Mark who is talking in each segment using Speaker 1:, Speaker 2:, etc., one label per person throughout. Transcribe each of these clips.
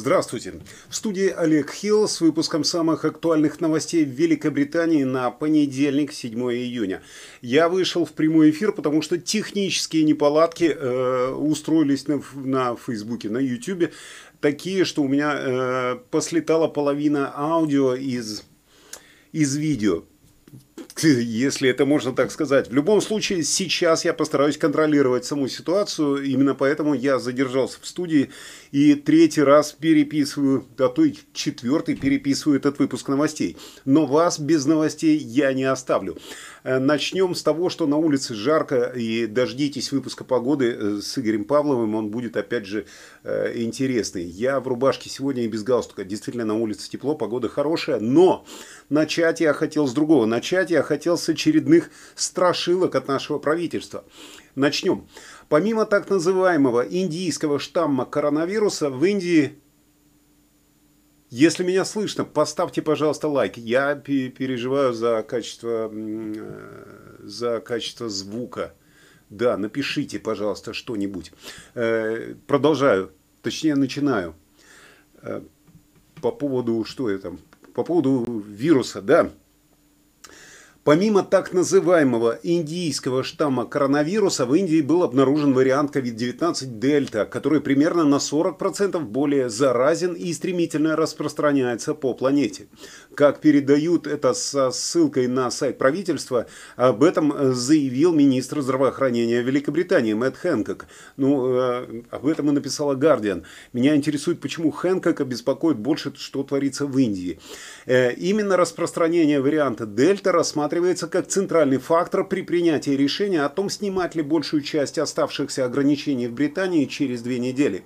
Speaker 1: Здравствуйте. В студии Олег Хилл с выпуском самых актуальных новостей в Великобритании на понедельник, 7 июня. Я вышел в прямой эфир, потому что технические неполадки э, устроились на, на Фейсбуке, на Ютубе, такие, что у меня э, послетала половина аудио из, из видео если это можно так сказать. В любом случае, сейчас я постараюсь контролировать саму ситуацию, именно поэтому я задержался в студии и третий раз переписываю, а то и четвертый переписываю этот выпуск новостей. Но вас без новостей я не оставлю. Э, начнем с того, что на улице жарко и дождитесь выпуска погоды э, с Игорем Павловым, он будет опять же э, интересный. Я в рубашке сегодня и без галстука, действительно на улице тепло, погода хорошая, но начать я хотел с другого. Начать я хотел с очередных страшилок от нашего правительства. Начнем. Помимо так называемого индийского штамма коронавируса, в Индии если меня слышно, поставьте, пожалуйста, лайк. Я переживаю за качество, э, за качество звука. Да, напишите, пожалуйста, что-нибудь. Э, продолжаю, точнее начинаю. Э, по поводу, что я там, по поводу вируса, да. Помимо так называемого индийского штамма коронавируса, в Индии был обнаружен вариант COVID-19 Дельта, который примерно на 40% более заразен и стремительно распространяется по планете. Как передают это со ссылкой на сайт правительства, об этом заявил министр здравоохранения Великобритании Мэтт Хэнкок. Ну, э, об этом и написала Guardian. Меня интересует, почему Хэнкока беспокоит больше, что творится в Индии. Э, именно распространение варианта Дельта рассматривается рассматривается как центральный фактор при принятии решения о том, снимать ли большую часть оставшихся ограничений в Британии через две недели.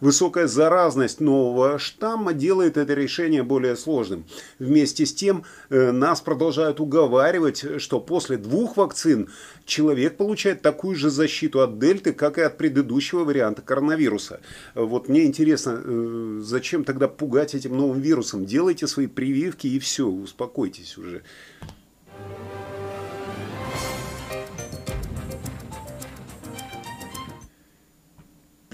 Speaker 1: Высокая заразность нового штамма делает это решение более сложным. Вместе с тем, э, нас продолжают уговаривать, что после двух вакцин человек получает такую же защиту от дельты, как и от предыдущего варианта коронавируса. Вот мне интересно, э, зачем тогда пугать этим новым вирусом? Делайте свои прививки и все, успокойтесь уже.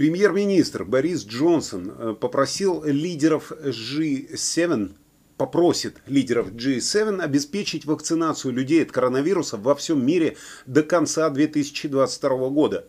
Speaker 1: Премьер-министр Борис Джонсон э, попросил лидеров G7 попросит лидеров G7 обеспечить вакцинацию людей от коронавируса во всем мире до конца 2022 года.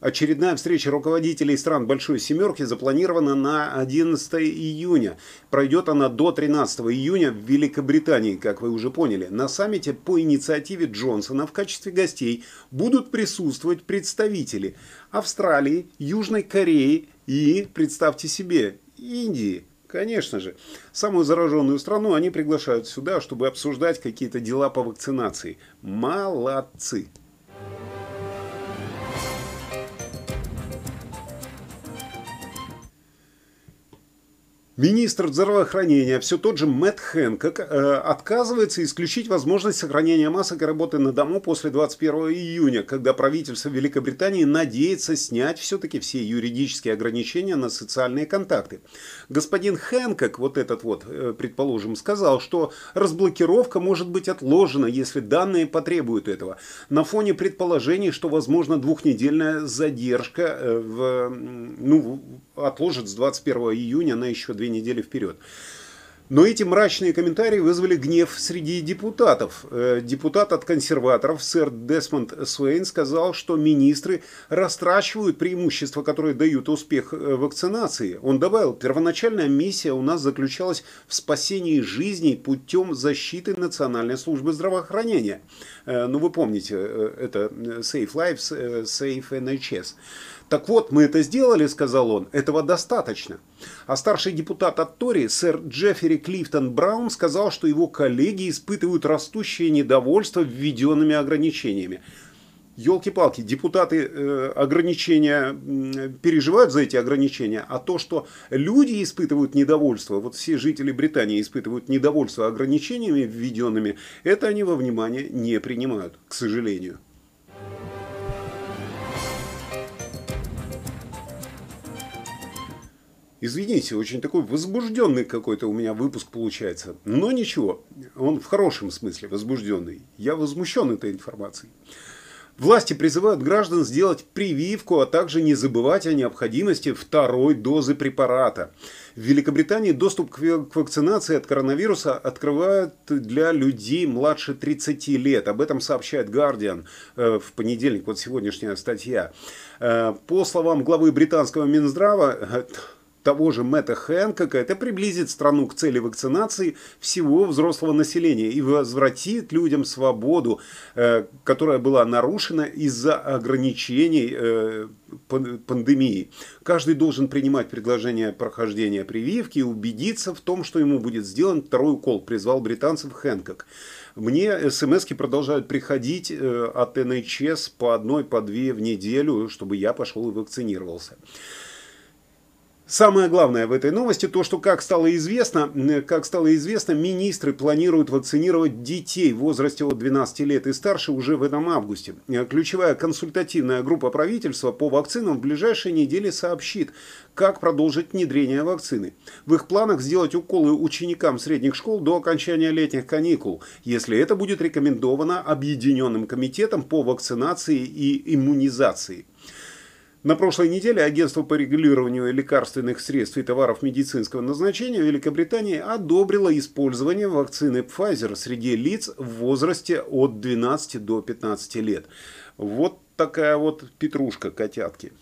Speaker 1: Очередная встреча руководителей стран Большой Семерки запланирована на 11 июня. Пройдет она до 13 июня в Великобритании, как вы уже поняли. На саммите по инициативе Джонсона в качестве гостей будут присутствовать представители Австралии, Южной Кореи и, представьте себе, Индии. Конечно же. Самую зараженную страну они приглашают сюда, чтобы обсуждать какие-то дела по вакцинации. Молодцы! Министр здравоохранения, все тот же Мэтт Хэнкок, э, отказывается исключить возможность сохранения масок и работы на дому после 21 июня, когда правительство Великобритании надеется снять все-таки все юридические ограничения на социальные контакты. Господин Хэнкок, вот этот вот, э, предположим, сказал, что разблокировка может быть отложена, если данные потребуют этого. На фоне предположений, что возможно двухнедельная задержка э, в, ну, отложит с 21 июня на еще две недели вперед. Но эти мрачные комментарии вызвали гнев среди депутатов. Э, депутат от консерваторов, сэр Десмонд Суэйн, сказал, что министры растрачивают преимущества, которые дают успех э, вакцинации. Он добавил, первоначальная миссия у нас заключалась в спасении жизней путем защиты Национальной службы здравоохранения. Э, ну, вы помните, это Safe Lives, Safe NHS. Так вот, мы это сделали, сказал он, этого достаточно. А старший депутат от Тори, сэр Джеффери Клифтон Браун, сказал, что его коллеги испытывают растущее недовольство введенными ограничениями. Елки-палки, депутаты э, ограничения э, переживают за эти ограничения, а то, что люди испытывают недовольство, вот все жители Британии испытывают недовольство ограничениями введенными, это они во внимание не принимают, к сожалению. Извините, очень такой возбужденный какой-то у меня выпуск получается. Но ничего, он в хорошем смысле возбужденный. Я возмущен этой информацией. Власти призывают граждан сделать прививку, а также не забывать о необходимости второй дозы препарата. В Великобритании доступ к вакцинации от коронавируса открывают для людей младше 30 лет. Об этом сообщает Guardian э, в понедельник, вот сегодняшняя статья. Э, по словам главы британского Минздрава, э, того же Мэтта Хэнкока, это приблизит страну к цели вакцинации всего взрослого населения и возвратит людям свободу, э, которая была нарушена из-за ограничений э, пандемии. Каждый должен принимать предложение прохождения прививки и убедиться в том, что ему будет сделан второй укол, призвал британцев Хэнкок. Мне смс продолжают приходить э, от НХС по одной, по две в неделю, чтобы я пошел и вакцинировался. Самое главное в этой новости то, что, как стало известно, как стало известно, министры планируют вакцинировать детей в возрасте от 12 лет и старше уже в этом августе. Ключевая консультативная группа правительства по вакцинам в ближайшие недели сообщит, как продолжить внедрение вакцины. В их планах сделать уколы ученикам средних школ до окончания летних каникул, если это будет рекомендовано Объединенным комитетом по вакцинации и иммунизации. На прошлой неделе агентство по регулированию лекарственных средств и товаров медицинского назначения Великобритании одобрило использование вакцины Pfizer среди лиц в возрасте от 12 до 15 лет. Вот такая вот петрушка котятки.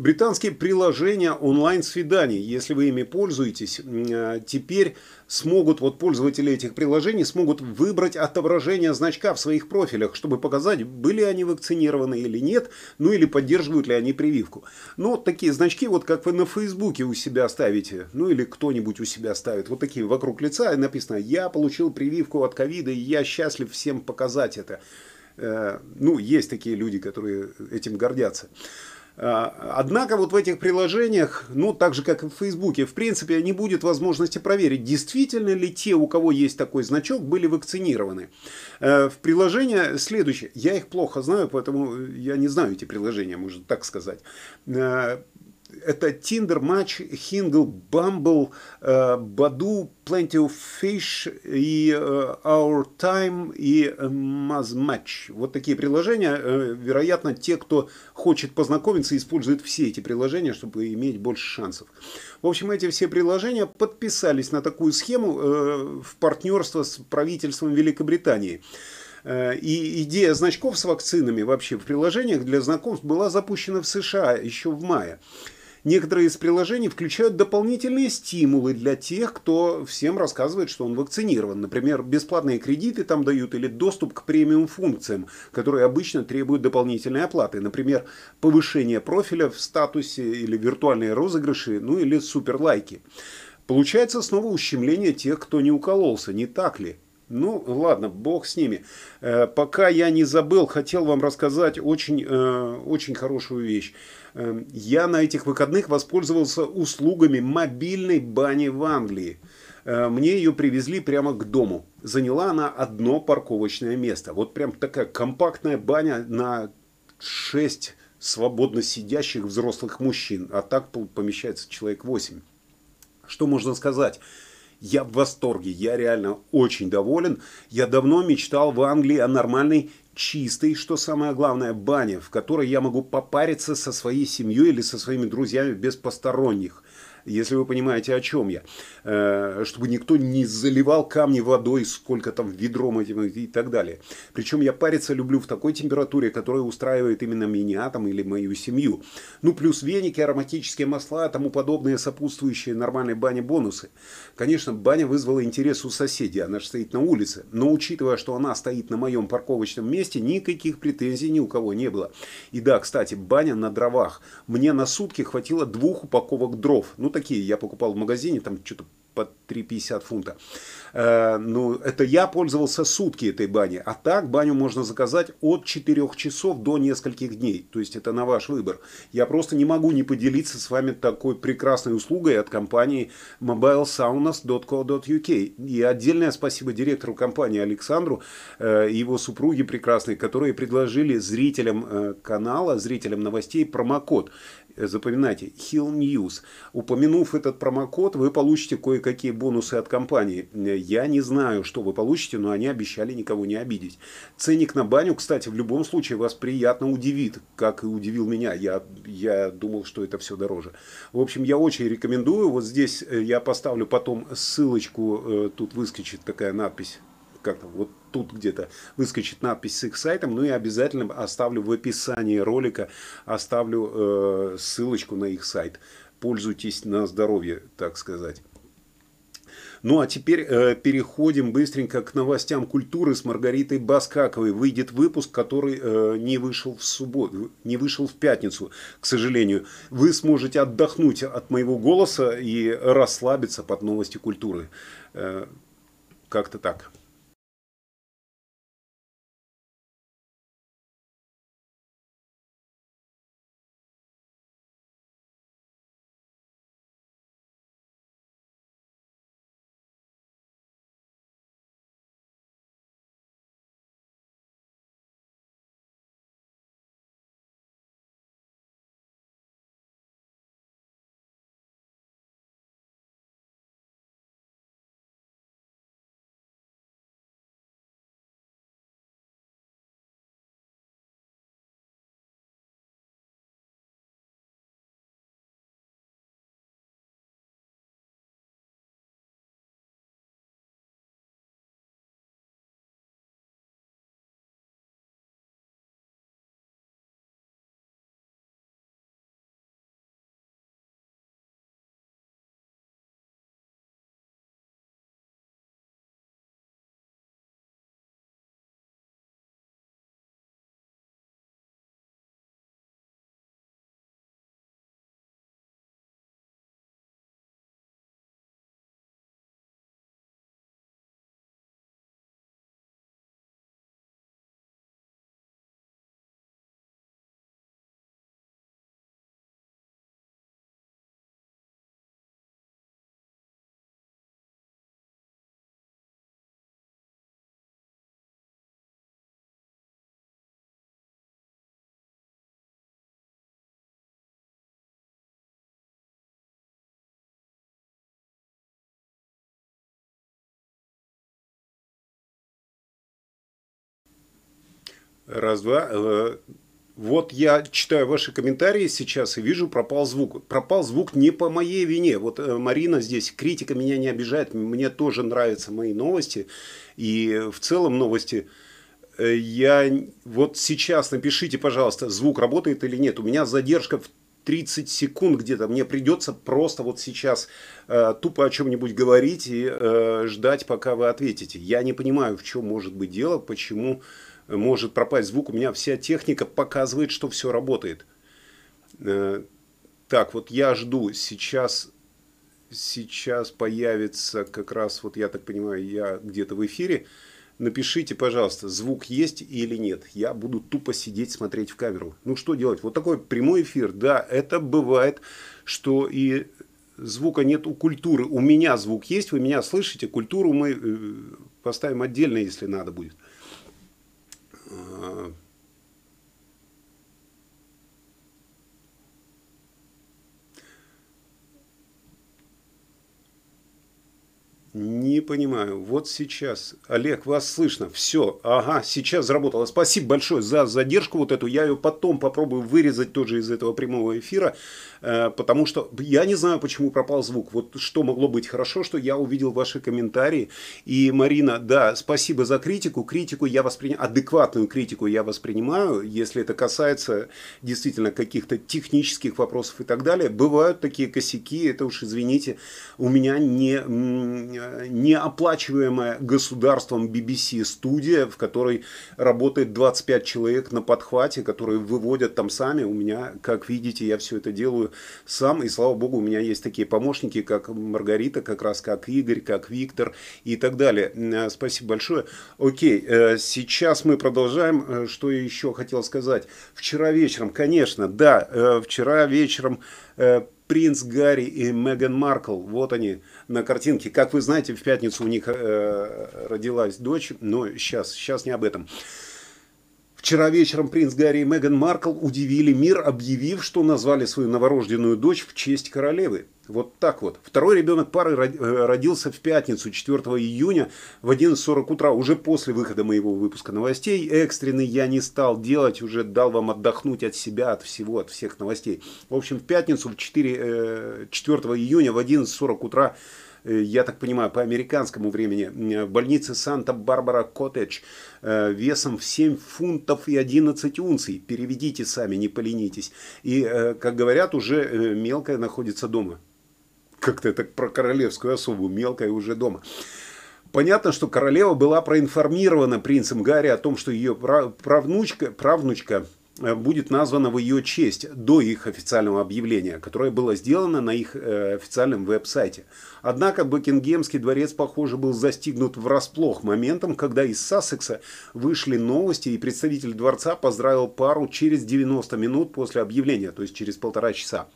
Speaker 1: Британские приложения онлайн-свиданий, если вы ими пользуетесь, э, теперь смогут, вот пользователи этих приложений смогут выбрать отображение значка в своих профилях, чтобы показать, были они вакцинированы или нет, ну или поддерживают ли они прививку. Но такие значки, вот как вы на Фейсбуке у себя ставите, ну или кто-нибудь у себя ставит, вот такие вокруг лица, написано «Я получил прививку от ковида, и я счастлив всем показать это». Э, ну, есть такие люди, которые этим гордятся. А, однако вот в этих приложениях, ну так же как и в Фейсбуке, в принципе не будет возможности проверить, действительно ли те, у кого есть такой значок, были вакцинированы. Э, в приложение следующее. Я их плохо знаю, поэтому я не знаю эти приложения, можно так сказать. Э, это Tinder, Match, Hingle, Bumble, э, Badu, Plenty of Fish и э, Our Time и Match. Вот такие приложения. Э, вероятно, те, кто хочет познакомиться, используют все эти приложения, чтобы иметь больше шансов. В общем, эти все приложения подписались на такую схему в партнерство с правительством Великобритании. И идея значков с вакцинами вообще в приложениях для знакомств была запущена в США еще в мае. Некоторые из приложений включают дополнительные стимулы для тех, кто всем рассказывает, что он вакцинирован. Например, бесплатные кредиты там дают или доступ к премиум функциям, которые обычно требуют дополнительной оплаты. Например, повышение профиля в статусе или виртуальные розыгрыши, ну или суперлайки. Получается снова ущемление тех, кто не укололся, не так ли? Ну, ладно, бог с ними. Э, пока я не забыл, хотел вам рассказать очень, э, очень хорошую вещь. Э, я на этих выходных воспользовался услугами мобильной бани в Англии. Э, мне ее привезли прямо к дому. Заняла она одно парковочное место. Вот прям такая компактная баня на 6 свободно сидящих взрослых мужчин. А так помещается человек 8. Что можно сказать? Я в восторге, я реально очень доволен. Я давно мечтал в Англии о нормальной чистой, что самое главное, бане, в которой я могу попариться со своей семьей или со своими друзьями без посторонних если вы понимаете, о чем я. Э, чтобы никто не заливал камни водой, сколько там ведром этим и так далее. Причем я париться люблю в такой температуре, которая устраивает именно меня там или мою семью. Ну, плюс веники, ароматические масла, тому подобные сопутствующие нормальной бане бонусы. Конечно, баня вызвала интерес у соседей, она же стоит на улице. Но учитывая, что она стоит на моем парковочном месте, никаких претензий ни у кого не было. И да, кстати, баня на дровах. Мне на сутки хватило двух упаковок дров. Ну, такие я покупал в магазине, там что-то по 3,50 фунта. Э, ну, это я пользовался сутки этой бани. А так баню можно заказать от 4 часов до нескольких дней. То есть это на ваш выбор. Я просто не могу не поделиться с вами такой прекрасной услугой от компании mobilesaunas.co.uk. И отдельное спасибо директору компании Александру э, и его супруге прекрасной, которые предложили зрителям э, канала, зрителям новостей промокод Запоминайте, Hill News. Упомянув этот промокод, вы получите кое-какие бонусы от компании. Я не знаю, что вы получите, но они обещали никого не обидеть. Ценник на баню, кстати, в любом случае вас приятно удивит, как и удивил меня. Я, я думал, что это все дороже. В общем, я очень рекомендую. Вот здесь э, я поставлю потом ссылочку, э, тут выскочит такая надпись как-то вот тут где-то выскочит надпись с их сайтом, ну и обязательно оставлю в описании ролика, оставлю э, ссылочку на их сайт. Пользуйтесь на здоровье, так сказать. Ну а теперь э, переходим быстренько к новостям культуры с Маргаритой Баскаковой. Выйдет выпуск, который э, не вышел в субботу, не вышел в пятницу, к сожалению. Вы сможете отдохнуть от моего голоса и расслабиться под новости культуры. Э, как-то так. Раз, два. Э, вот я читаю ваши комментарии сейчас и вижу, пропал звук. Пропал звук не по моей вине. Вот э, Марина здесь, критика меня не обижает. Мне тоже нравятся мои новости. И в целом новости э, я вот сейчас напишите, пожалуйста, звук работает или нет. У меня задержка в 30 секунд где-то. Мне придется просто вот сейчас э, тупо о чем-нибудь говорить и э, ждать, пока вы ответите. Я не понимаю, в чем может быть дело, почему может пропасть звук, у меня вся техника показывает, что все работает. Э, так, вот я жду, сейчас, сейчас появится как раз, вот я так понимаю, я где-то в эфире. Напишите, пожалуйста, звук есть или нет. Я буду тупо сидеть, смотреть в камеру. Ну, что делать? Вот такой прямой эфир. Да, это бывает, что и звука нет у культуры. У меня звук есть, вы меня слышите. Культуру мы э, поставим отдельно, если надо будет. Uh, Не понимаю. Вот сейчас. Олег, вас слышно. Все. Ага, сейчас заработало. Спасибо большое за задержку вот эту. Я ее потом попробую вырезать тоже из этого прямого эфира. Э, потому что я не знаю, почему пропал звук. Вот что могло быть хорошо, что я увидел ваши комментарии. И, Марина, да, спасибо за критику. Критику я воспринимаю, адекватную критику я воспринимаю, если это касается действительно каких-то технических вопросов и так далее. Бывают такие косяки, это уж извините, у меня не неоплачиваемая государством BBC студия, в которой работает 25 человек на подхвате, которые выводят там сами. У меня, как видите, я все это делаю сам. И слава богу, у меня есть такие помощники, как Маргарита, как раз как Игорь, как Виктор и так далее. Э, спасибо большое. Окей, э, сейчас мы продолжаем. Э, что я еще хотел сказать? Вчера вечером, конечно, да, вчера вечером принц Гарри и Меган Маркл. Вот они на картинке. Как вы знаете, в пятницу у них э, родилась дочь. Но сейчас, сейчас не об этом. Вчера вечером принц Гарри и Меган Маркл удивили мир, объявив, что назвали свою новорожденную дочь в честь королевы. Вот так вот. Второй ребенок пары э, родился в пятницу, 4 июня в 11.40 утра, уже после выхода моего выпуска новостей. Экстренный я не стал делать, уже дал вам отдохнуть от себя, от всего, от всех новостей. В общем, в пятницу, в 4, 4 э, июня в 11.40 утра я так понимаю, по американскому времени, в больнице Санта-Барбара Коттедж э, весом в 7 фунтов и 11 унций. Переведите сами, не поленитесь. И, э, как говорят, уже мелкая находится дома. Как-то так про королевскую особу, мелкая уже дома. Понятно, что королева была проинформирована принцем Гарри о том, что ее правнучка, правнучка Э, будет названа в ее честь до их официального объявления, которое было сделано на их э, официальном веб-сайте. Однако Букингемский дворец, похоже, был застигнут врасплох моментом, когда из Сассекса вышли новости, и представитель дворца поздравил пару через 90 минут после объявления, то есть через полтора часа.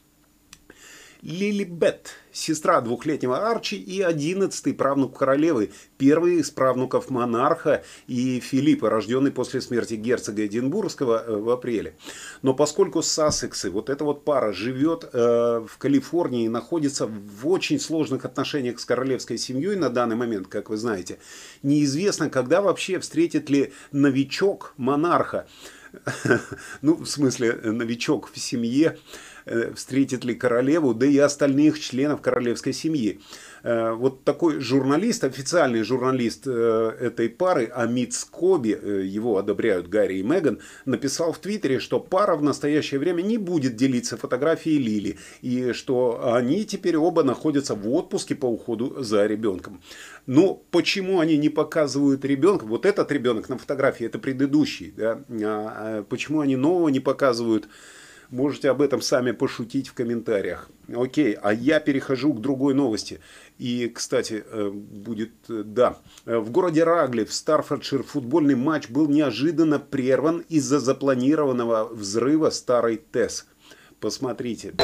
Speaker 1: Лили Бет, сестра двухлетнего Арчи и одиннадцатый правнук королевы, первый из правнуков монарха и Филиппа, рожденный после смерти герцога Эдинбургского э, в апреле. Но поскольку Сассексы, вот эта вот пара, живет э, в Калифорнии и находится в очень сложных отношениях с королевской семьей на данный момент, как вы знаете, неизвестно, когда вообще встретит ли новичок монарха, ну, в смысле, новичок в семье, встретит ли королеву, да и остальных членов королевской семьи. Э, вот такой журналист, официальный журналист э, этой пары, Амит Скоби, его одобряют Гарри и Меган, написал в Твиттере, что пара в настоящее время не будет делиться фотографией Лили, и что они теперь оба находятся в отпуске по уходу за ребенком. Но почему они не показывают ребенка? Вот этот ребенок на фотографии, это предыдущий. Да? А почему они нового не показывают? Можете об этом сами пошутить в комментариях. Окей, а я перехожу к другой новости. И, кстати, э, будет, э, да, в городе Рагли в Старфордшир футбольный матч был неожиданно прерван из-за запланированного взрыва старой ТЭС. Посмотрите.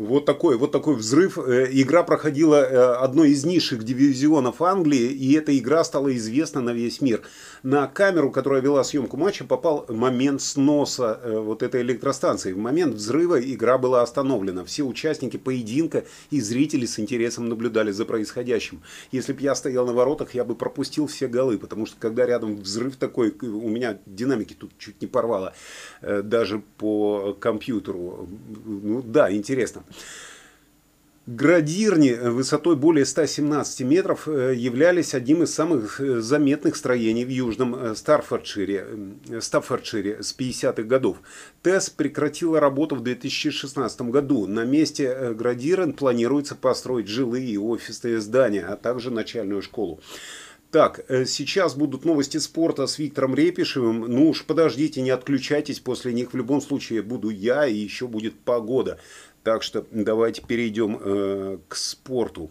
Speaker 1: Вот такой, вот такой взрыв. Э, игра проходила э, одной из низших дивизионов Англии, и эта игра стала известна на весь мир. На камеру, которая вела съемку матча, попал момент сноса э, вот этой электростанции. В момент взрыва игра была остановлена. Все участники поединка и зрители с интересом наблюдали за происходящим. Если бы я стоял на воротах, я бы пропустил все голы, потому что когда рядом взрыв такой, у меня динамики тут чуть не порвало, даже по компьютеру. Ну да, интересно. Градирни высотой более 117 метров э, являлись одним из самых э, заметных строений в Южном э, Старфордшире, Стаффордшире с 50-х годов. ТЭС прекратила работу в 2016 году. На месте Градирен планируется построить жилые и офисные здания, а также начальную школу. Так, сейчас будут новости спорта с Виктором Репишевым. Ну уж подождите, не отключайтесь, после них в любом случае буду я и еще будет погода. Так что давайте перейдем э, к спорту.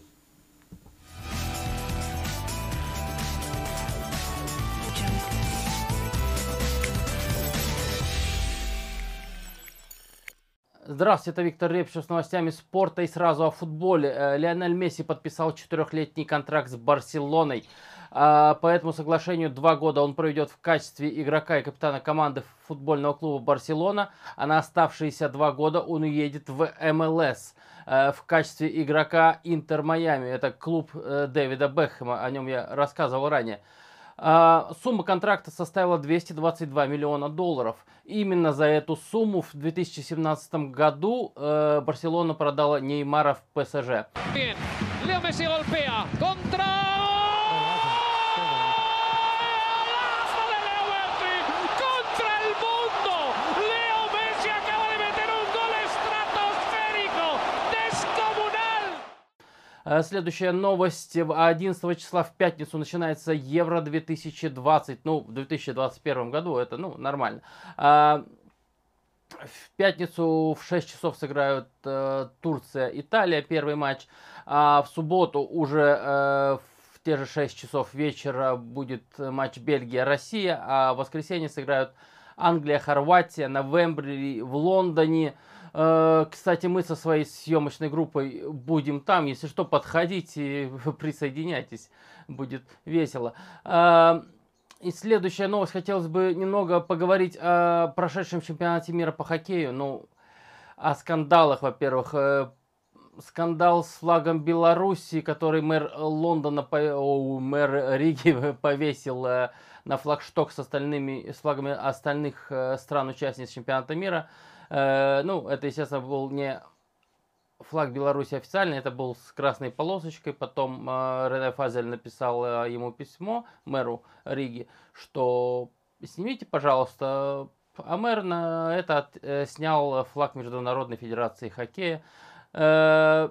Speaker 2: Здравствуйте, это Виктор Репчев с новостями спорта и сразу о футболе. Э, Лионель Месси подписал четырехлетний контракт с Барселоной. А, по этому соглашению два года он проведет в качестве игрока и капитана команды футбольного клуба Барселона, а на оставшиеся два года он уедет в МЛС э, в качестве игрока Интер Майами. Это клуб э, Дэвида Бекхэма, о нем я рассказывал ранее. А, сумма контракта составила 222 миллиона долларов. Именно за эту сумму в 2017 году э, Барселона продала Неймара в ПСЖ. Лео Месси golpea contra Э, следующая новость. 11 числа в пятницу начинается Евро 2020. Ну, в 2021 году это, ну, нормально. А, в пятницу в 6 часов сыграют э, Турция, Италия, первый матч. А в субботу уже э, в те же 6 часов вечера будет матч Бельгия-Россия, а в воскресенье сыграют Англия-Хорватия на Вембли в Лондоне. Э, кстати, мы со своей съемочной группой будем там. Если что, подходите, присоединяйтесь. Будет весело. Э, и следующая новость. Хотелось бы немного поговорить о прошедшем чемпионате мира по хоккею. Ну, о скандалах, во-первых. Э, скандал с флагом Беларуси, который мэр Лондона, о, мэр Риги повесил на флагшток с остальными, с флагами остальных стран-участниц чемпионата мира. Э, ну, это, естественно, был не флаг Беларуси официальный, это был с красной полосочкой. Потом э, Рене Фазель написал э, ему письмо, мэру Риги, что снимите, пожалуйста. А мэр на это от, э, снял флаг Международной Федерации Хоккея. Э,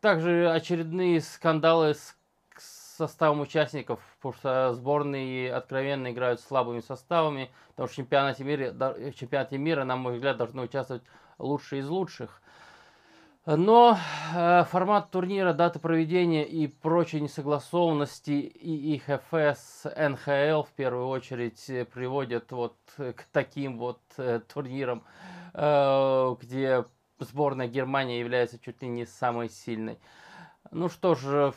Speaker 2: также очередные скандалы с составом участников, потому что сборные откровенно играют слабыми составами, потому что в чемпионате мира, в чемпионате мира, на мой взгляд, должны участвовать лучшие из лучших. Но э, формат турнира, дата проведения и прочие несогласованности и ИХФС, НХЛ в первую очередь приводят вот к таким вот э, турнирам, э, где сборная Германии является чуть ли не самой сильной. Ну что ж,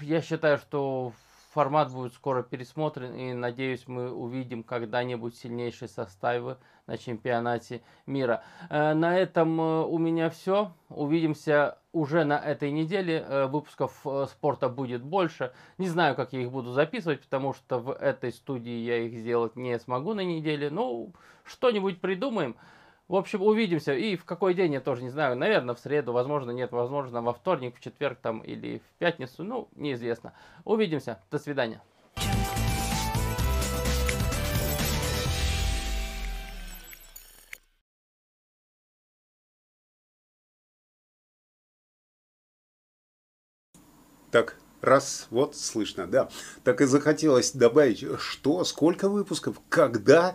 Speaker 2: я считаю, что формат будет скоро пересмотрен, и надеюсь, мы увидим когда-нибудь сильнейшие составы на чемпионате мира. Э, на этом э, у меня все. Увидимся уже на этой неделе. Э, выпусков спорта будет больше. Не знаю, как я их буду записывать, потому что в этой студии я их сделать не смогу на неделе. Ну, что-нибудь придумаем. В общем, увидимся. И в какой день, я тоже не знаю. Наверное, в среду, возможно, нет, возможно, во вторник, в четверг там или в пятницу. Ну, неизвестно. Увидимся. До свидания.
Speaker 1: Так, раз, вот слышно, да. Так и захотелось добавить, что, сколько выпусков, когда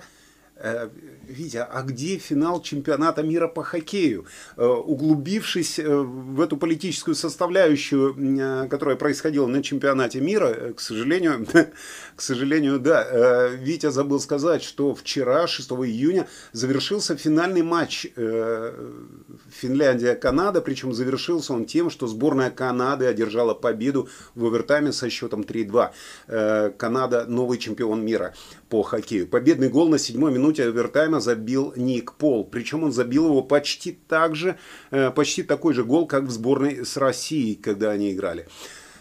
Speaker 1: Витя, а где финал чемпионата мира по хоккею? Э, углубившись э, в эту политическую составляющую, которая происходила на чемпионате мира, к сожалению, к сожалению, да, Витя забыл сказать, что вчера, 6 июня, завершился финальный матч Финляндия-Канада, причем завершился он тем, что сборная Канады одержала победу в овертайме со счетом 3-2. Канада новый чемпион мира по хоккею. Победный гол на седьмой минуте овертайма забил Ник Пол. Причем он забил его почти так же, э, почти такой же гол, как в сборной с Россией, когда они играли.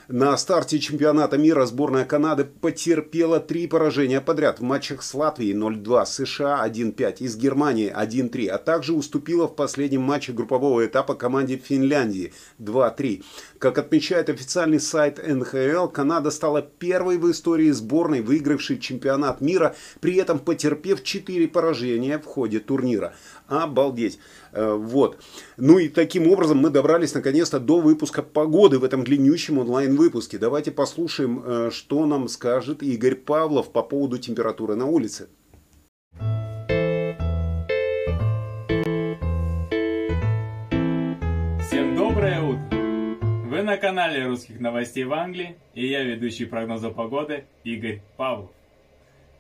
Speaker 1: На старте чемпионата мира сборная Канады потерпела три поражения подряд в матчах с Латвией 0-2, США 1-5 и с Германией 1-3, а также уступила в последнем матче группового этапа команде Финляндии 2-3. Как отмечает официальный сайт НХЛ, Канада стала первой в истории сборной, выигравшей чемпионат мира, при этом потерпев четыре поражения в ходе турнира. Обалдеть. Э, вот. Ну и таким образом мы добрались наконец-то до выпуска погоды в этом длиннющем онлайн-выпуске. Давайте послушаем, э, что нам скажет Игорь Павлов по поводу температуры на улице.
Speaker 3: Всем доброе утро! Вы на канале русских новостей в Англии, и я ведущий прогноза погоды Игорь Павлов.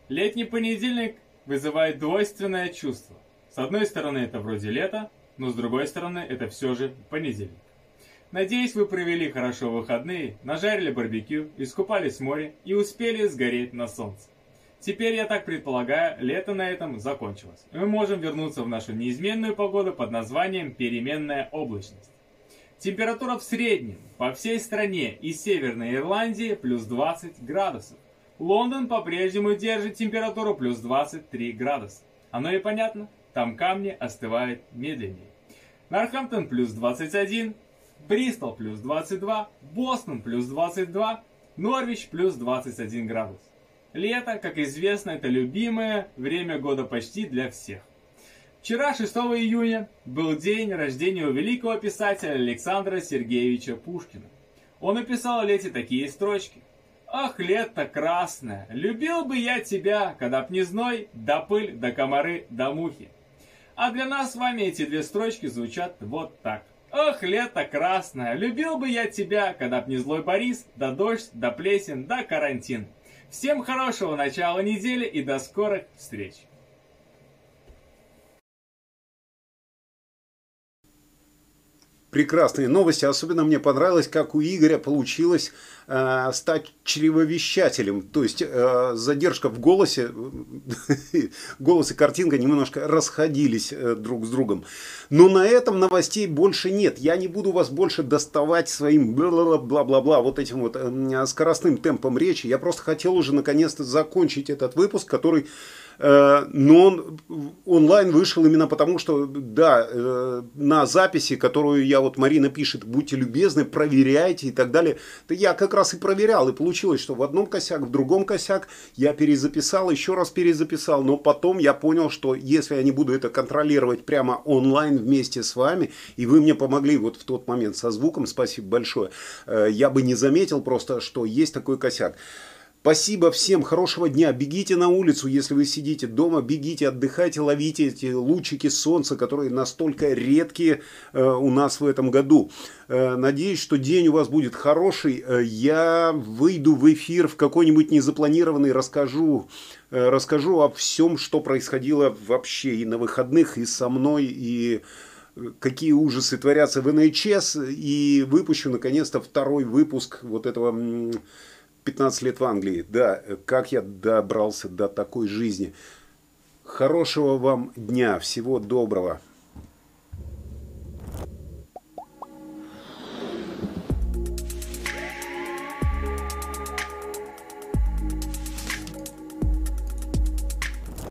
Speaker 3: Летний понедельник вызывает двойственное чувство. С одной стороны это вроде лето, но с другой стороны это все же понедельник. Надеюсь, вы провели хорошо выходные, нажарили барбекю, искупались в море и успели сгореть на солнце. Теперь, я так предполагаю, лето на этом закончилось. Мы можем вернуться в нашу неизменную погоду под названием переменная облачность. Температура в среднем по всей стране и Северной Ирландии плюс 20 градусов. Лондон по-прежнему держит температуру плюс 23 градуса. Оно и понятно. Там камни остывают медленнее. Норхамптон плюс 21, Бристол плюс 22, Бостон плюс 22, Норвич плюс 21 градус. Лето, как известно, это любимое время года почти для всех. Вчера, 6 июня, был день рождения у великого писателя Александра Сергеевича Пушкина. Он написал о лете такие строчки. «Ах, лето красное, любил бы я тебя, когда б не зной, да пыль, да комары, да мухи. А для нас с вами эти две строчки звучат вот так. Ох, лето красное, любил бы я тебя, когда б не злой Борис, да дождь, да плесен, да карантин. Всем хорошего начала недели и до скорых встреч.
Speaker 1: Прекрасные новости. Особенно мне понравилось, как у Игоря получилось э, стать чревовещателем. То есть э, задержка в голосе, голос и картинка немножко расходились э, друг с другом. Но на этом новостей больше нет. Я не буду вас больше доставать своим бла-бла-бла, вот этим вот э, скоростным темпом речи. Я просто хотел уже наконец-то закончить этот выпуск, который но он онлайн вышел именно потому, что, да, э, на записи, которую я вот, Марина пишет, будьте любезны, проверяйте и так далее, то я как раз и проверял, и получилось, что в одном косяк, в другом косяк, я перезаписал, еще раз перезаписал, но потом я понял, что если я не буду это контролировать прямо онлайн вместе с вами, и вы мне помогли вот в тот момент со звуком, спасибо большое, э, я бы не заметил просто, что есть такой косяк. Спасибо всем, хорошего дня. Бегите на улицу, если вы сидите дома, бегите, отдыхайте, ловите эти лучики солнца, которые настолько редкие э, у нас в этом году. Э, надеюсь, что день у вас будет хороший. Э, я выйду в эфир в какой-нибудь незапланированный, расскажу, э, расскажу о всем, что происходило вообще и на выходных, и со мной, и какие ужасы творятся в НХС, и выпущу наконец-то второй выпуск вот этого 15 лет в Англии. Да, как я добрался до такой жизни. Хорошего вам дня, всего доброго.